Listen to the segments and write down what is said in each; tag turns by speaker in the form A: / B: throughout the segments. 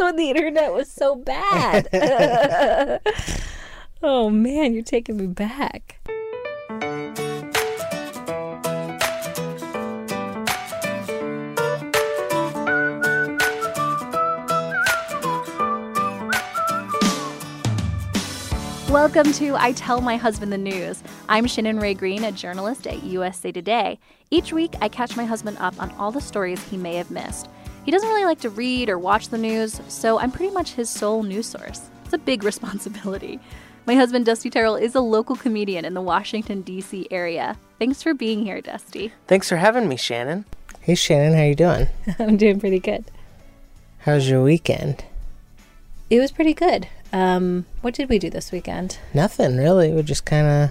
A: When the internet was so bad. oh man, you're taking me back. Welcome to I Tell My Husband the News. I'm Shannon Rae Green, a journalist at USA Today. Each week, I catch my husband up on all the stories he may have missed. He doesn't really like to read or watch the news, so I'm pretty much his sole news source. It's a big responsibility. My husband, Dusty Terrill, is a local comedian in the Washington, D.C. area. Thanks for being here, Dusty.
B: Thanks for having me, Shannon.
C: Hey Shannon, how you doing?
A: I'm doing pretty good.
C: How's your weekend?
A: It was pretty good. Um, what did we do this weekend?
C: Nothing really. We just kind of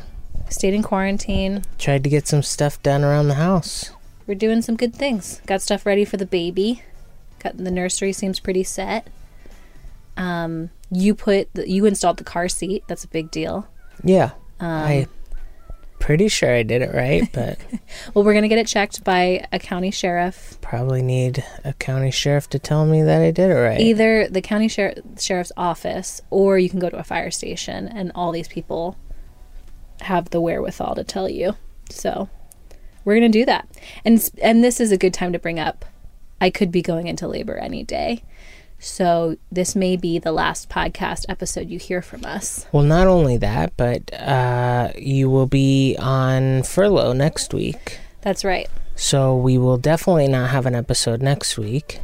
A: Stayed in quarantine.
C: tried to get some stuff done around the house.
A: We're doing some good things. Got stuff ready for the baby. The nursery seems pretty set. Um, you put the, you installed the car seat. That's a big deal.
C: Yeah,
A: Um,
C: I pretty sure I did it right, but
A: Well, we're gonna get it checked by a county sheriff.
C: probably need a county sheriff to tell me that I did it right.
A: Either the county sher- sheriff's office, or you can go to a fire station, and all these people have the wherewithal to tell you. So we're gonna do that, and and this is a good time to bring up. I could be going into labor any day, so this may be the last podcast episode you hear from us.
C: Well, not only that, but uh, you will be on furlough next week.
A: That's right.
C: So we will definitely not have an episode next week.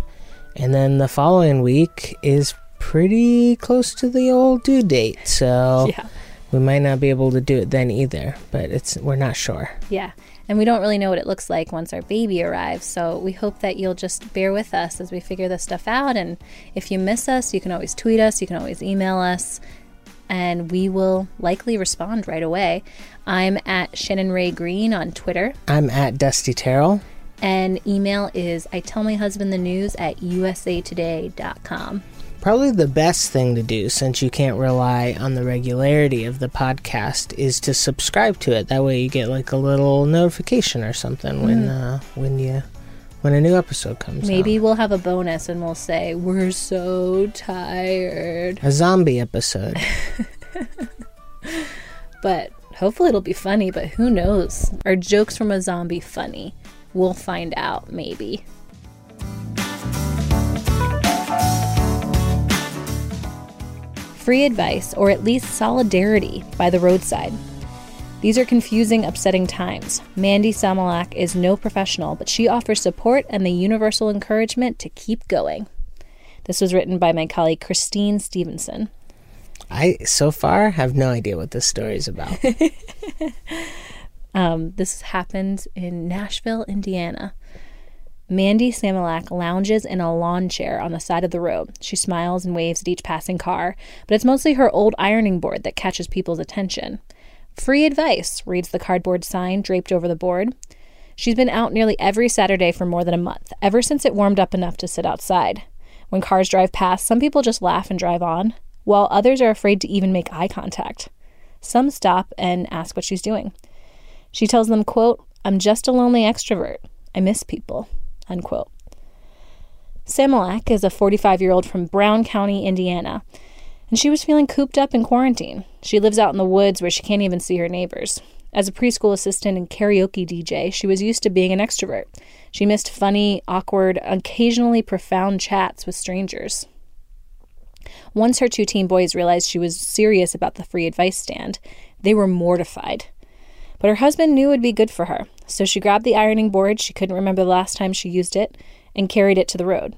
C: And then the following week is pretty close to the old due date. So
A: Yeah.
C: We might not be able to do it then either, but it's we're not sure.
A: Yeah. And we don't really know what it looks like once our baby arrives. So we hope that you'll just bear with us as we figure this stuff out. And if you miss us, you can always tweet us, you can always email us, and we will likely respond right away. I'm at Shannon Rae Green on Twitter,
C: I'm at Dusty Terrill.
A: and email is I tell my husband the news at usatoday.com.
C: Probably the best thing to do since you can't rely on the regularity of the podcast is to subscribe to it. That way you get like a little notification or something when uh, when you when a new episode comes
A: Maybe
C: out.
A: we'll have a bonus and we'll say, We're so tired.
C: A zombie episode.
A: But hopefully it'll be funny, but who knows? Are jokes from a zombie funny? We'll find out, maybe. Free advice, or at least solidarity, by the roadside. These are confusing, upsetting times. Mandy Samalak is no professional, but she offers support and the universal encouragement to keep going. This was written by my colleague Christine Stevenson.
C: I so far have no idea what this story is about.
A: Um, this happened in Nashville, Indiana. Mandy Samalak lounges in a lawn chair on the side of the road. She smiles and waves at each passing car, but it's mostly her old ironing board that catches people's attention. Free advice, reads the cardboard sign draped over the board. She's been out nearly every Saturday for more than a month, ever since it warmed up enough to sit outside. When cars drive past, some people just laugh and drive on, while others are afraid to even make eye contact. Some stop and ask what she's doing. She tells them, quote, I'm just a lonely extrovert. I miss people, unquote. Samalak is a 45 year old from Brown County, Indiana, and she was feeling cooped up in quarantine. She lives out in the woods where she can't even see her neighbors. As a preschool assistant and karaoke DJ, she was used to being an extrovert. She missed funny, awkward, occasionally profound chats with strangers. Once her two teen boys realized she was serious about the free advice stand, they were mortified. But her husband knew it would be good for her, so she grabbed the ironing board, she couldn't remember the last time she used it, and carried it to the road.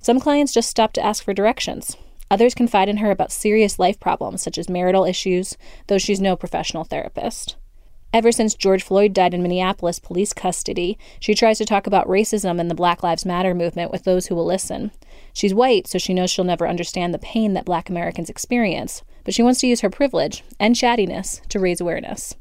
A: Some clients just stopped to ask for directions. Others confide in her about serious life problems, such as marital issues, though she's no professional therapist. Ever since George Floyd died in Minneapolis police custody, she tries to talk about racism and the Black Lives Matter movement with those who will listen. She's white, so she knows she'll never understand the pain that black Americans experience, but she wants to use her privilege and chattiness to raise awareness.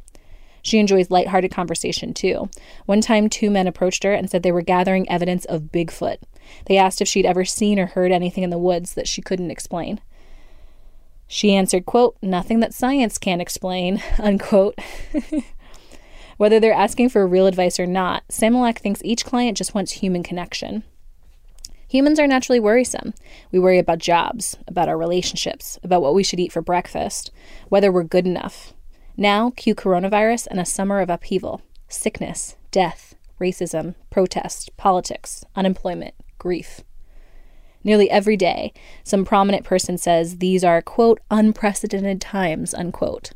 A: She enjoys lighthearted conversation too. One time, two men approached her and said they were gathering evidence of Bigfoot. They asked if she'd ever seen or heard anything in the woods that she couldn't explain. She answered, quote, nothing that science can't explain, unquote. Whether they're asking for real advice or not, Samilak thinks each client just wants human connection. Humans are naturally worrisome. We worry about jobs, about our relationships, about what we should eat for breakfast, whether we're good enough. Now, cue coronavirus and a summer of upheaval sickness, death, racism, protest, politics, unemployment, grief. Nearly every day, some prominent person says these are, quote, unprecedented times, unquote.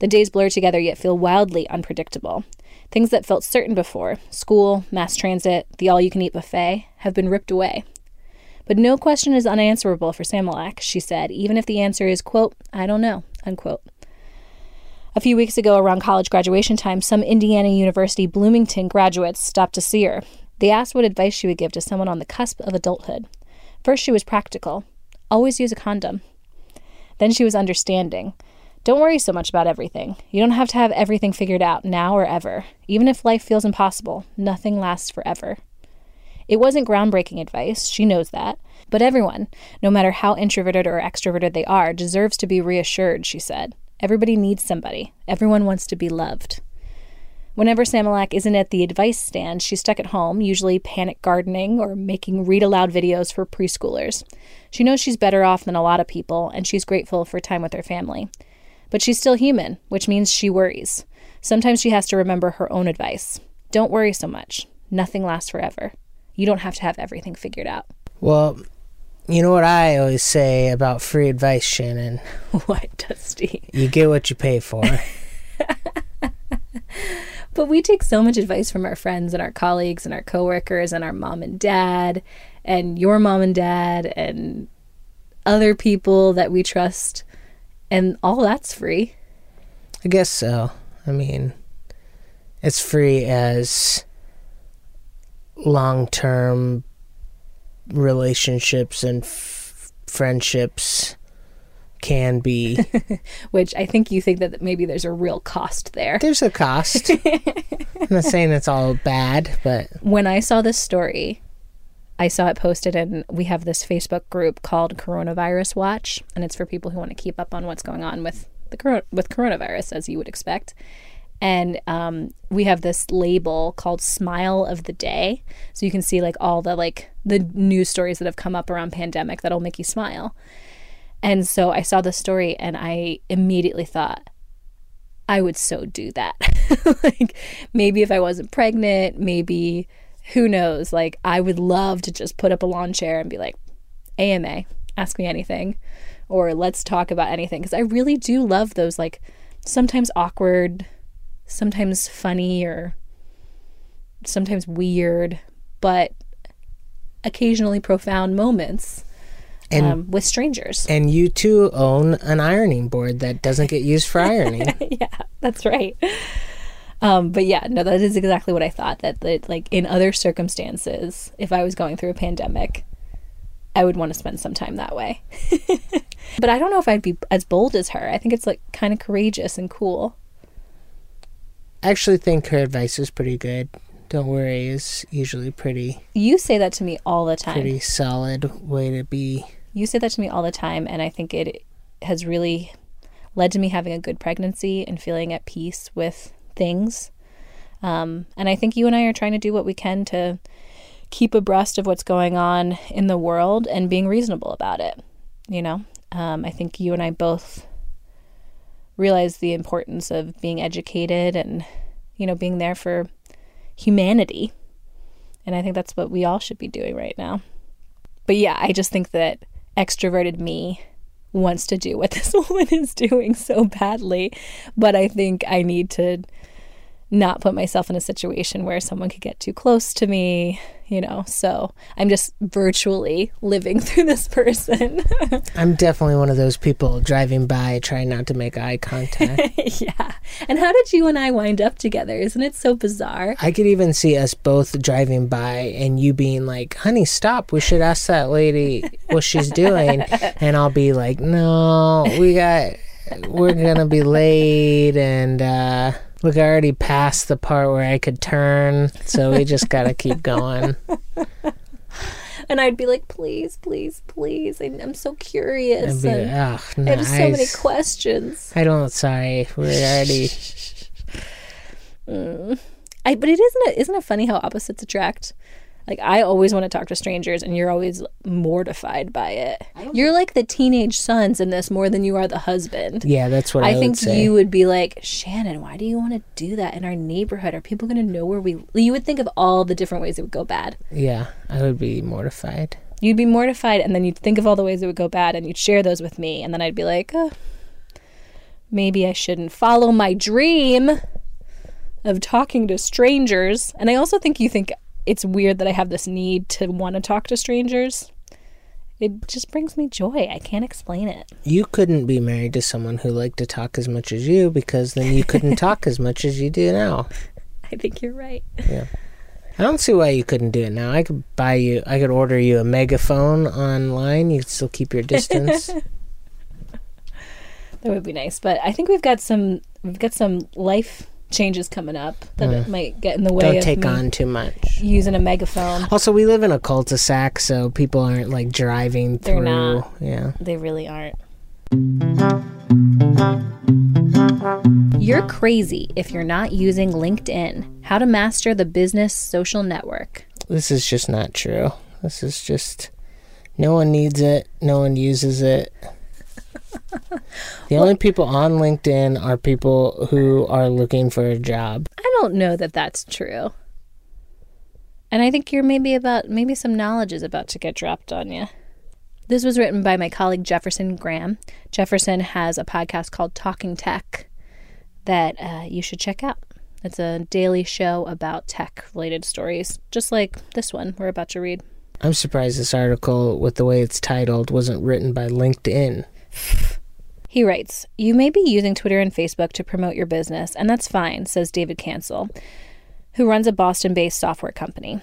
A: The days blur together yet feel wildly unpredictable. Things that felt certain before school, mass transit, the all you can eat buffet have been ripped away. But no question is unanswerable for Samilak, she said, even if the answer is, quote, I don't know, unquote. A few weeks ago, around college graduation time, some Indiana University Bloomington graduates stopped to see her. They asked what advice she would give to someone on the cusp of adulthood. First, she was practical always use a condom. Then she was understanding. Don't worry so much about everything. You don't have to have everything figured out now or ever. Even if life feels impossible, nothing lasts forever. It wasn't groundbreaking advice, she knows that. But everyone, no matter how introverted or extroverted they are, deserves to be reassured, she said. Everybody needs somebody. Everyone wants to be loved. Whenever Samilak isn't at the advice stand, she's stuck at home, usually panic gardening or making read aloud videos for preschoolers. She knows she's better off than a lot of people, and she's grateful for time with her family. But she's still human, which means she worries. Sometimes she has to remember her own advice. Don't worry so much. Nothing lasts forever. You don't have to have everything figured out.
C: Well, you know what I always say about free advice, Shannon?
A: what, Dusty?
C: You get what you pay for.
A: but we take so much advice from our friends and our colleagues and our coworkers and our mom and dad and your mom and dad and other people that we trust and all that's free.
C: I guess so. I mean, it's free as long term relationships and f- friendships can be.
A: Which I think you think that maybe there's a real cost there.
C: There's a cost. I'm not saying it's all bad, but.
A: When I saw this story, I saw it posted, and we have this Facebook group called Coronavirus Watch, and it's for people who want to keep up on what's going on with the with coronavirus, as you would expect. And um, we have this label called Smile of the Day, so you can see like all the like the news stories that have come up around pandemic that'll make you smile. And so I saw the story, and I immediately thought, I would so do that. like maybe if I wasn't pregnant, maybe who knows? Like, I would love to just put up a lawn chair and be like, AMA, ask me anything, or let's talk about anything. Because I really do love those, like, sometimes awkward, sometimes funny, or sometimes weird, but occasionally profound moments. And, um, with strangers.
C: And you too own an ironing board that doesn't get used for ironing.
A: yeah, that's right. Um, but yeah, no, that is exactly what I thought. That, that like in other circumstances, if I was going through a pandemic, I would want to spend some time that way. but I don't know if I'd be as bold as her. I think it's like kind of courageous and cool.
C: I actually think her advice is pretty good. Don't worry is usually pretty.
A: You say that to me all the time.
C: Pretty solid way to be.
A: You say that to me all the time, and I think it has really led to me having a good pregnancy and feeling at peace with things. Um, and I think you and I are trying to do what we can to keep abreast of what's going on in the world and being reasonable about it. You know, um, I think you and I both realize the importance of being educated and, you know, being there for humanity. And I think that's what we all should be doing right now. But yeah, I just think that extroverted me wants to do what this woman is doing so badly. But I think I need to not put myself in a situation where someone could get too close to me, you know. So I'm just virtually living through this person.
C: I'm definitely one of those people driving by trying not to make eye contact.
A: yeah. And how did you and I wind up together? Isn't it so bizarre?
C: I could even see us both driving by and you being like, honey, stop. We should ask that lady what she's doing. And I'll be like, no, we got, we're going to be late. And, uh, look, I already passed the part where I could turn. So we just got to keep going.
A: And I'd be like, please, please, please. I- I'm so curious.
C: be oh,
A: I have so many questions.
C: I don't, sorry. We're already, mm.
A: I but it isn't it isn't it funny how opposites attract? Like I always want to talk to strangers and you're always mortified by it. You're like the teenage sons in this more than you are the husband.
C: yeah, that's what I,
A: I
C: would
A: think
C: say.
A: you would be like, Shannon, why do you want to do that in our neighborhood? Are people going to know where we You would think of all the different ways it would go bad.
C: yeah, I would be mortified.
A: You'd be mortified and then you'd think of all the ways it would go bad and you'd share those with me and then I'd be like, oh, maybe I shouldn't follow my dream of talking to strangers. And I also think you think it's weird that I have this need to want to talk to strangers. It just brings me joy. I can't explain it.
C: You couldn't be married to someone who liked to talk as much as you because then you couldn't talk as much as you do now.
A: I think you're right. Yeah.
C: I don't see why you couldn't do it now. I could buy you, I could order you a megaphone online. You could still keep your distance.
A: That would be nice. But I think we've got some we've got some life changes coming up that it might get in the way
C: don't
A: of
C: take
A: me
C: on too much.
A: using a megaphone.
C: Also, we live in a cul-de-sac, so people aren't like driving
A: They're
C: through.
A: not.
C: Yeah.
A: They really aren't. You're crazy if you're not using LinkedIn. How to master the business social network.
C: This is just not true. This is just no one needs it, no one uses it. the only people on LinkedIn are people who are looking for a job.
A: I don't know that that's true. And I think you're maybe about maybe some knowledge is about to get dropped on you. This was written by my colleague Jefferson Graham. Jefferson has a podcast called Talking Tech that uh, you should check out. It's a daily show about tech related stories, just like this one we're about to read.
C: I'm surprised this article, with the way it's titled, wasn't written by LinkedIn.
A: He writes, You may be using Twitter and Facebook to promote your business, and that's fine, says David Cancel, who runs a Boston based software company.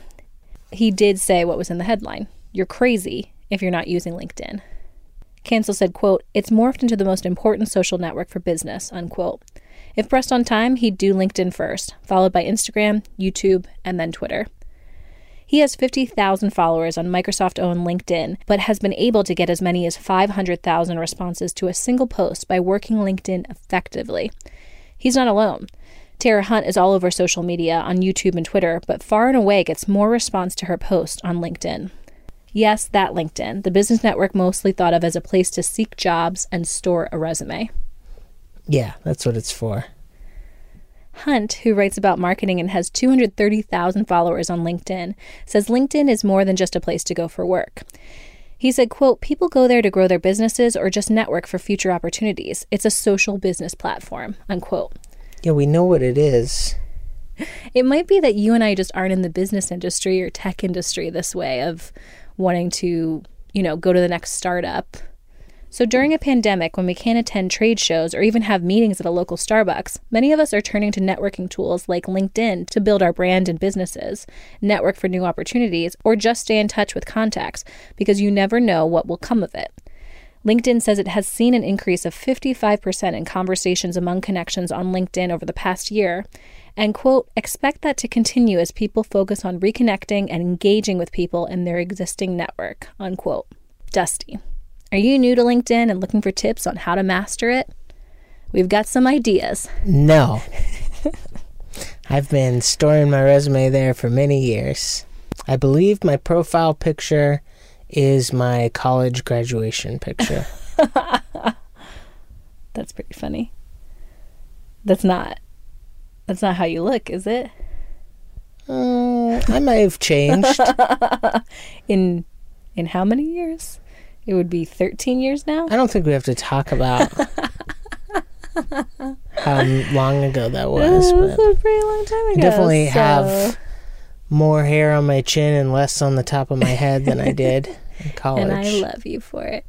A: He did say what was in the headline You're crazy if you're not using LinkedIn. Cancel said, quote, It's morphed into the most important social network for business, unquote. If pressed on time, he'd do LinkedIn first, followed by Instagram, YouTube, and then Twitter. He has 50,000 followers on Microsoft owned LinkedIn, but has been able to get as many as 500,000 responses to a single post by working LinkedIn effectively. He's not alone. Tara Hunt is all over social media on YouTube and Twitter, but far and away gets more response to her post on LinkedIn. Yes, that LinkedIn, the business network mostly thought of as a place to seek jobs and store a resume.
C: Yeah, that's what it's for.
A: Hunt, who writes about marketing and has 230,000 followers on LinkedIn, says LinkedIn is more than just a place to go for work. He said, quote, people go there to grow their businesses or just network for future opportunities. It's a social business platform, unquote.
C: Yeah, we know what it is.
A: It might be that you and I just aren't in the business industry or tech industry this way of wanting to, you know, go to the next startup. So during a pandemic, when we can't attend trade shows or even have meetings at a local Starbucks, many of us are turning to networking tools like LinkedIn to build our brand and businesses, network for new opportunities, or just stay in touch with contacts because you never know what will come of it. LinkedIn says it has seen an increase of 55% in conversations among connections on LinkedIn over the past year, and quote, expect that to continue as people focus on reconnecting and engaging with people in their existing network, unquote. Dusty. Are you new to LinkedIn and looking for tips on how to master it? We've got some ideas.
C: No. I've been storing my resume there for many years. I believe my profile picture is my college graduation picture.
A: That's pretty funny. That's not that's not how you look, is it?
C: Uh, I might have changed.
A: In in how many years? It would be 13 years now?
C: I don't think we have to talk about how long ago that
A: That
C: was.
A: was
C: But
A: a pretty long time
C: I
A: ago.
C: definitely
A: so-
C: have more hair on my chin and less on the top of my head than I did in college.
A: And I love you for it.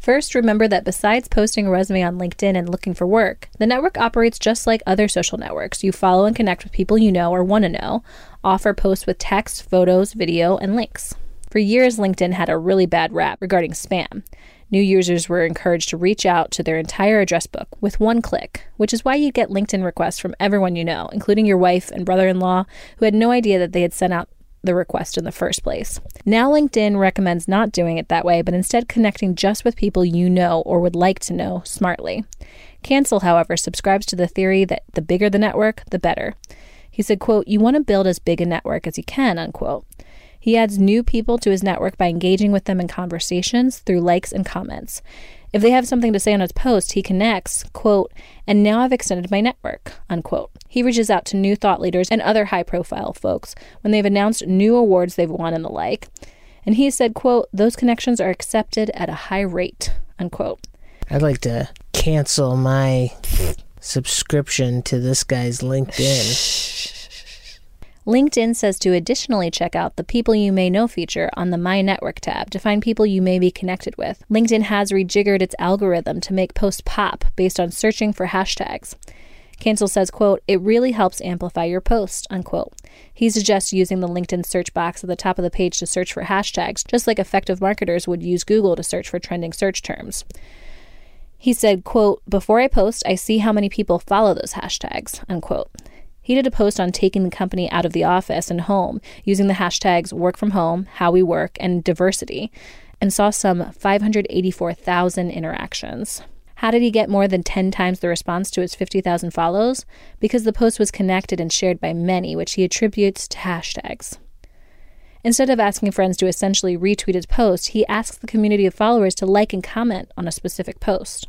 A: First, remember that besides posting a resume on LinkedIn and looking for work, the network operates just like other social networks. You follow and connect with people you know or want to know, offer posts with text, photos, video, and links. For years, LinkedIn had a really bad rap regarding spam. New users were encouraged to reach out to their entire address book with one click, which is why you get LinkedIn requests from everyone you know, including your wife and brother in law, who had no idea that they had sent out the request in the first place. Now, LinkedIn recommends not doing it that way, but instead connecting just with people you know or would like to know smartly. Cancel, however, subscribes to the theory that the bigger the network, the better. He said, quote, you want to build as big a network as you can, unquote. He adds new people to his network by engaging with them in conversations through likes and comments. If they have something to say on his post, he connects, quote, and now I've extended my network, unquote. He reaches out to new thought leaders and other high profile folks when they've announced new awards they've won and the like. And he said, quote, those connections are accepted at a high rate, unquote.
C: I'd like to cancel my subscription to this guy's LinkedIn.
A: LinkedIn says to additionally check out the People You May Know feature on the My Network tab to find people you may be connected with. LinkedIn has rejiggered its algorithm to make posts pop based on searching for hashtags. Cancel says, quote, it really helps amplify your post, unquote. He suggests using the LinkedIn search box at the top of the page to search for hashtags, just like effective marketers would use Google to search for trending search terms. He said, quote, before I post, I see how many people follow those hashtags, unquote. He did a post on taking the company out of the office and home using the hashtags work from home, how we work, and diversity, and saw some 584,000 interactions. How did he get more than 10 times the response to his 50,000 follows? Because the post was connected and shared by many, which he attributes to hashtags. Instead of asking friends to essentially retweet his post, he asks the community of followers to like and comment on a specific post.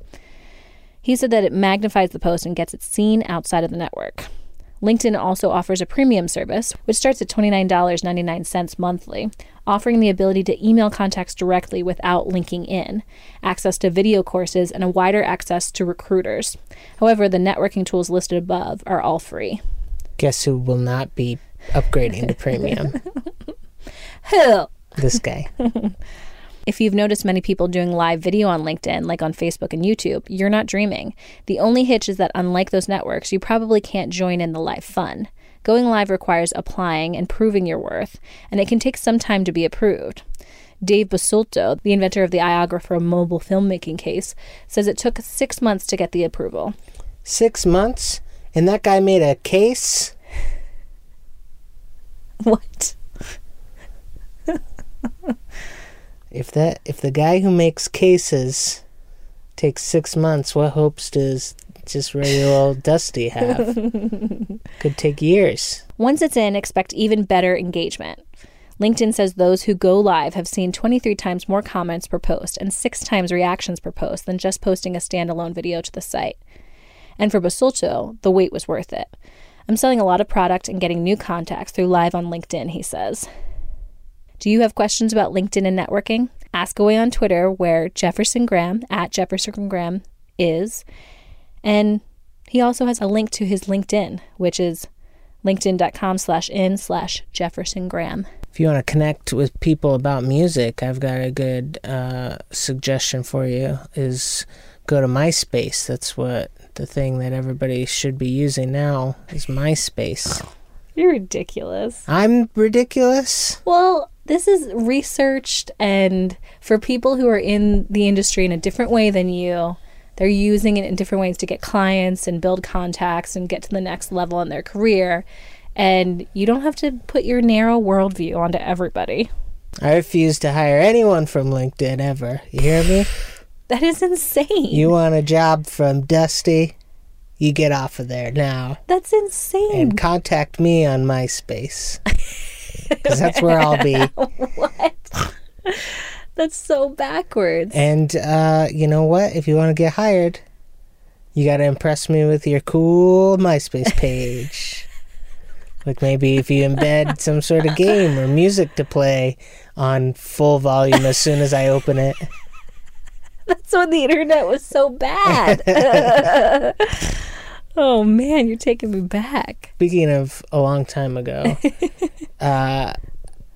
A: He said that it magnifies the post and gets it seen outside of the network. LinkedIn also offers a premium service, which starts at $29.99 monthly, offering the ability to email contacts directly without linking in, access to video courses, and a wider access to recruiters. However, the networking tools listed above are all free.
C: Guess who will not be upgrading to premium?
A: Who?
C: this guy.
A: If you've noticed many people doing live video on LinkedIn, like on Facebook and YouTube, you're not dreaming. The only hitch is that, unlike those networks, you probably can't join in the live fun. Going live requires applying and proving your worth, and it can take some time to be approved. Dave Basulto, the inventor of the iOgrapher mobile filmmaking case, says it took six months to get the approval.
C: Six months, and that guy made a case.
A: What?
C: If that, if the guy who makes cases takes six months, what hopes does just regular old Dusty have? Could take years.
A: Once it's in, expect even better engagement. LinkedIn says those who go live have seen 23 times more comments per post and six times reactions per post than just posting a standalone video to the site. And for Basulto, the wait was worth it. I'm selling a lot of product and getting new contacts through live on LinkedIn, he says. Do you have questions about LinkedIn and networking? Ask away on Twitter, where Jefferson Graham at Jefferson Graham is. And he also has a link to his LinkedIn, which is linkedin.com slash in slash Jefferson Graham.
C: If you want to connect with people about music, I've got a good uh, suggestion for you. Is go to MySpace. That's what the thing that everybody should be using now is MySpace.
A: You're ridiculous.
C: I'm ridiculous.
A: Well, this is researched and for people who are in the industry in a different way than you, they're using it in different ways to get clients and build contacts and get to the next level in their career. And you don't have to put your narrow worldview onto everybody.
C: I refuse to hire anyone from LinkedIn ever. You hear me?
A: That is insane.
C: You want a job from Dusty? You get off of there now
A: That's insane.
C: and contact me on MySpace. Because that's where I'll be.
A: what? That's so backwards.
C: And uh, you know what? If you want to get hired, you got to impress me with your cool MySpace page. like maybe if you embed some sort of game or music to play on full volume as soon as I open it.
A: That's when the internet was so bad. Oh man, you're taking me back.
C: Speaking of a long time ago, uh,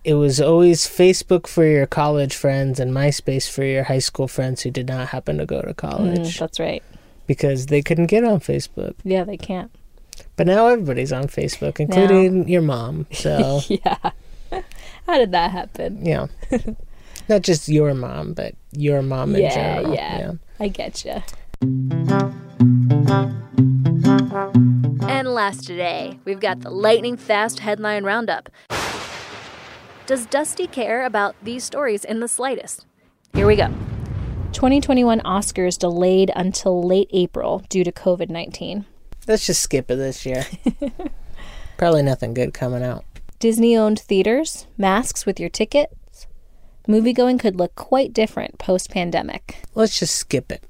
C: it was always Facebook for your college friends and MySpace for your high school friends who did not happen to go to
A: Mm,
C: college
A: that's right.
C: because they couldn't get on Facebook.
A: Yeah, they can't.
C: But now everybody's on Facebook, including your mom. So,
A: Yeah. How did that happen?
C: yeah. Not just your mom, but your mom in
A: Yeah,
C: general.
A: yeah. I get you.
B: And last today, we've got the lightning fast headline roundup. Does Dusty care about these stories in the slightest?
A: Here we go. 2021 Oscars delayed until late April due to COVID 19.
C: Let's just skip it this year. Probably nothing good coming out.
A: Disney owned theaters, masks with your tickets. Moviegoing could look quite different post pandemic.
C: Let's just skip it.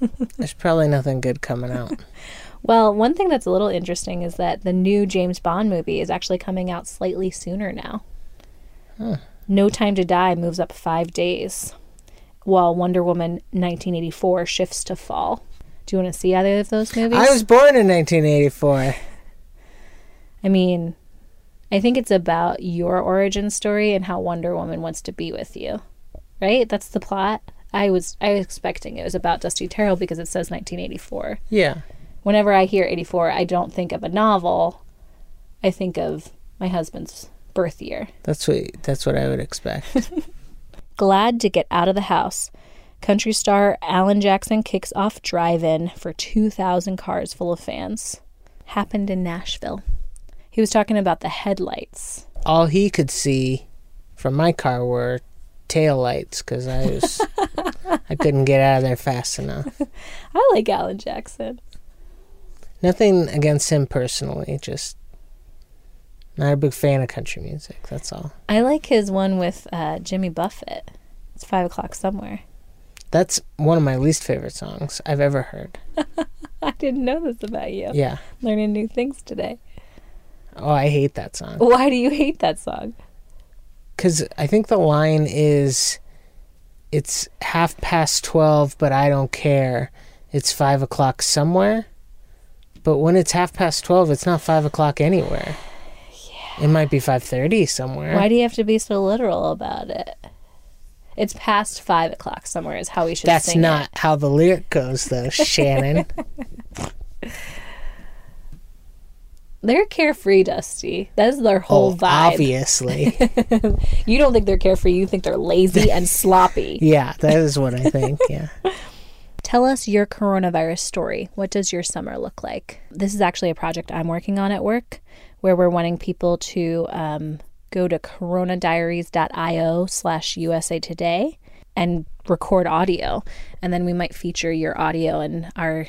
C: There's probably nothing good coming out.
A: Well, one thing that's a little interesting is that the new James Bond movie is actually coming out slightly sooner now. No Time to Die moves up five days, while Wonder Woman 1984 shifts to fall. Do you want to see either of those movies?
C: I was born in 1984.
A: I mean, I think it's about your origin story and how Wonder Woman wants to be with you. Right? That's the plot. I was I was expecting it was about Dusty Terrill because it says 1984.
C: Yeah.
A: Whenever I hear 84, I don't think of a novel. I think of my husband's birth year.
C: That's what that's what I would expect.
A: Glad to get out of the house. Country star Alan Jackson kicks off drive in for 2,000 cars full of fans. Happened in Nashville. He was talking about the headlights.
C: All he could see from my car were tail lights because I was I couldn't get out of there fast enough.
A: I like Alan Jackson.
C: Nothing against him personally, just not a big fan of country music. That's all.
A: I like his one with uh, Jimmy Buffett. It's five o'clock somewhere.
C: That's one of my least favorite songs I've ever heard.
A: I didn't know this about you.
C: Yeah.
A: Learning new things today.
C: Oh, I hate that song.
A: Why do you hate that song?
C: Because I think the line is, it's half past 12, but I don't care. It's 5 o'clock somewhere. But when it's half past 12, it's not 5 o'clock anywhere. Yeah. It might be 5.30 somewhere.
A: Why do you have to be so literal about it? It's past five o'clock somewhere is how we should
C: That's not
A: it.
C: how the lyric goes, though, Shannon.
A: They're carefree, Dusty. That is their whole
C: oh,
A: vibe.
C: obviously.
A: You don't think they're carefree. You think they're lazy and sloppy.
C: yeah, that is what I think. Yeah.
A: Tell us your coronavirus story. What does your summer look like? This is actually a project I'm working on at work where we're wanting people to um, go to coronadiaries.io slash USA Today and record audio. And then we might feature your audio in our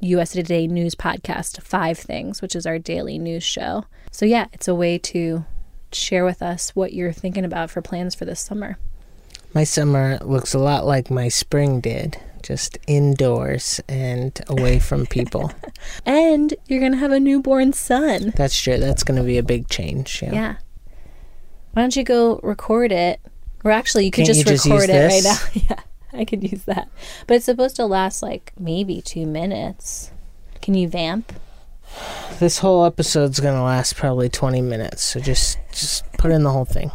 A: USA Today news podcast, Five Things, which is our daily news show. So, yeah, it's a way to share with us what you're thinking about for plans for this summer.
C: My summer looks a lot like my spring did, just indoors and away from people.
A: And you're going to have a newborn son.
C: That's true. That's going to be a big change. Yeah.
A: Yeah. Why don't you go record it? Or actually, you could
C: Can't
A: just
C: you just
A: record it right now. yeah, I could use that. But it's supposed to last like maybe two minutes. Can you vamp?
C: This whole episode's going to last probably 20 minutes, so just just put in the whole thing.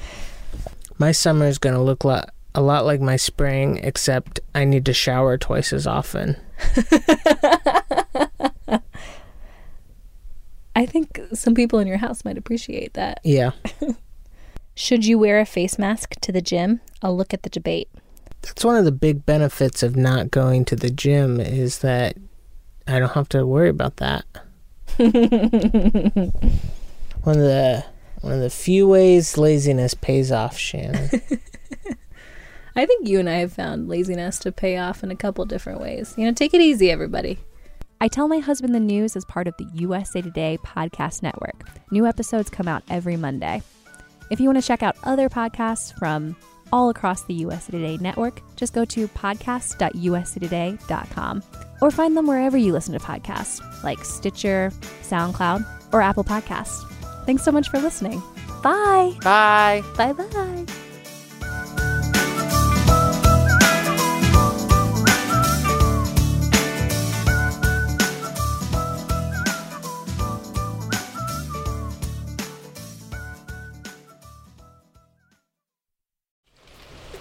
C: my summer is going to look a lot like my spring, except I need to shower twice as often.
A: I think some people in your house might appreciate that.
C: Yeah.
A: Should you wear a face mask to the gym? I'll look at the debate.
C: That's one of the big benefits of not going to the gym is that I don't have to worry about that. one of the one of the few ways laziness pays off, Shannon.
A: I think you and I have found laziness to pay off in a couple different ways. You know, take it easy, everybody.
B: I tell my husband the news as part of the USA Today podcast network. New episodes come out every Monday. If you want to check out other podcasts from all across the USA Today network, just go to podcast.usatoday.com or find them wherever you listen to podcasts, like Stitcher, SoundCloud, or Apple Podcasts. Thanks so much for listening. Bye.
C: Bye.
B: Bye bye.